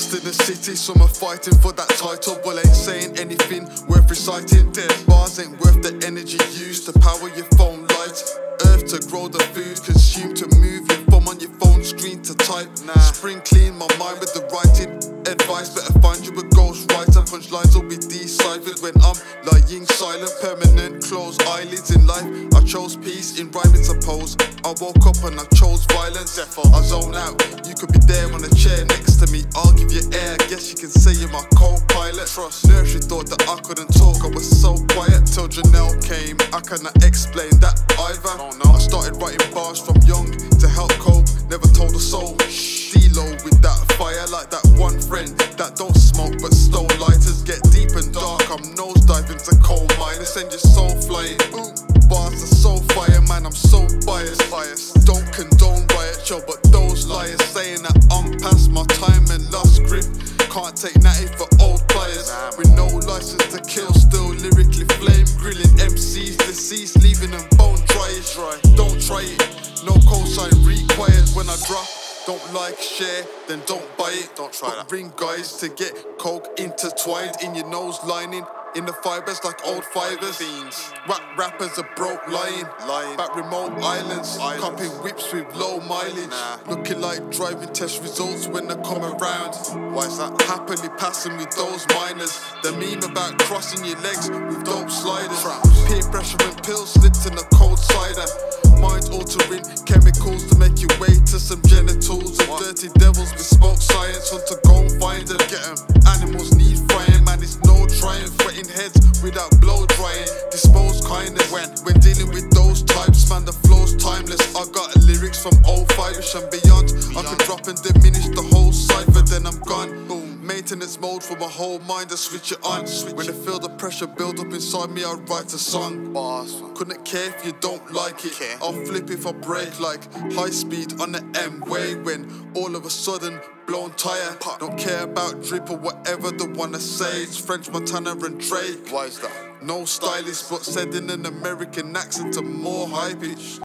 Best in the city, some are fighting for that title, but ain't saying anything worth reciting. Dead bars ain't worth the energy used to power your phone light. Earth to grow the food, consume to move your thumb on your phone screen to type. Nah. Spring clean my mind with the writing. Advice better find you a ghost eyelids in life. I chose peace in rhyming suppose. I woke up and I chose violence. I zone out. You could be there on a chair next to me. I'll give you air. Guess you can say you're my co-pilot. Trust. Nursery thought that I couldn't talk. I was so quiet till Janelle came. I cannot explain that either. I started writing bars from young to help cope. Smoke but stole lighters. Get deep and dark. I'm nose diving to coal miners. Send your soul flying. Ooh, bars are so fire, man. I'm so biased. biased. Don't condone riot show, but those liars saying that I'm past my time and lost grip. Can't take natty for old players with no license to kill. Still lyrically flame grilling MCs deceased, leaving them bone dry. Don't try it. No cosign required when I drop. Don't like, share, then don't buy it. Don't try that. Ring guys to get coke intertwined in your nose lining. In the fibers like old fibers. Fiends. Rap rappers are broke lying. lying. Back remote islands. islands. Copping whips with low mileage. Nah. Looking like driving test results when they come around. Why is that? Happily passing with those minors. The meme about crossing your legs with dope sliders. Traps. Peer pressure and pills slipped in a cold cider. Chemicals to make your way to some genitals. And dirty devils with smoke science. Want to go and find them. Get them. Animals need frying, man. It's no trying. Fretting heads without blow drying. Dispose kindness when when dealing with those types, man. The flow's timeless. I got lyrics from 05ish and beyond. I could drop and diminish the whole cipher, then I'm gone. Maintenance mode for my whole mind, I switch it on. When I feel the pressure build up inside me, I write a song. Couldn't care if you don't like it. I'll flip if I break like high speed on the M way when all of a sudden blown tire. Don't care about drip or whatever the one I say. It's French Montana and Drake. Why is that? No stylist, but said in an American accent to more high pitch.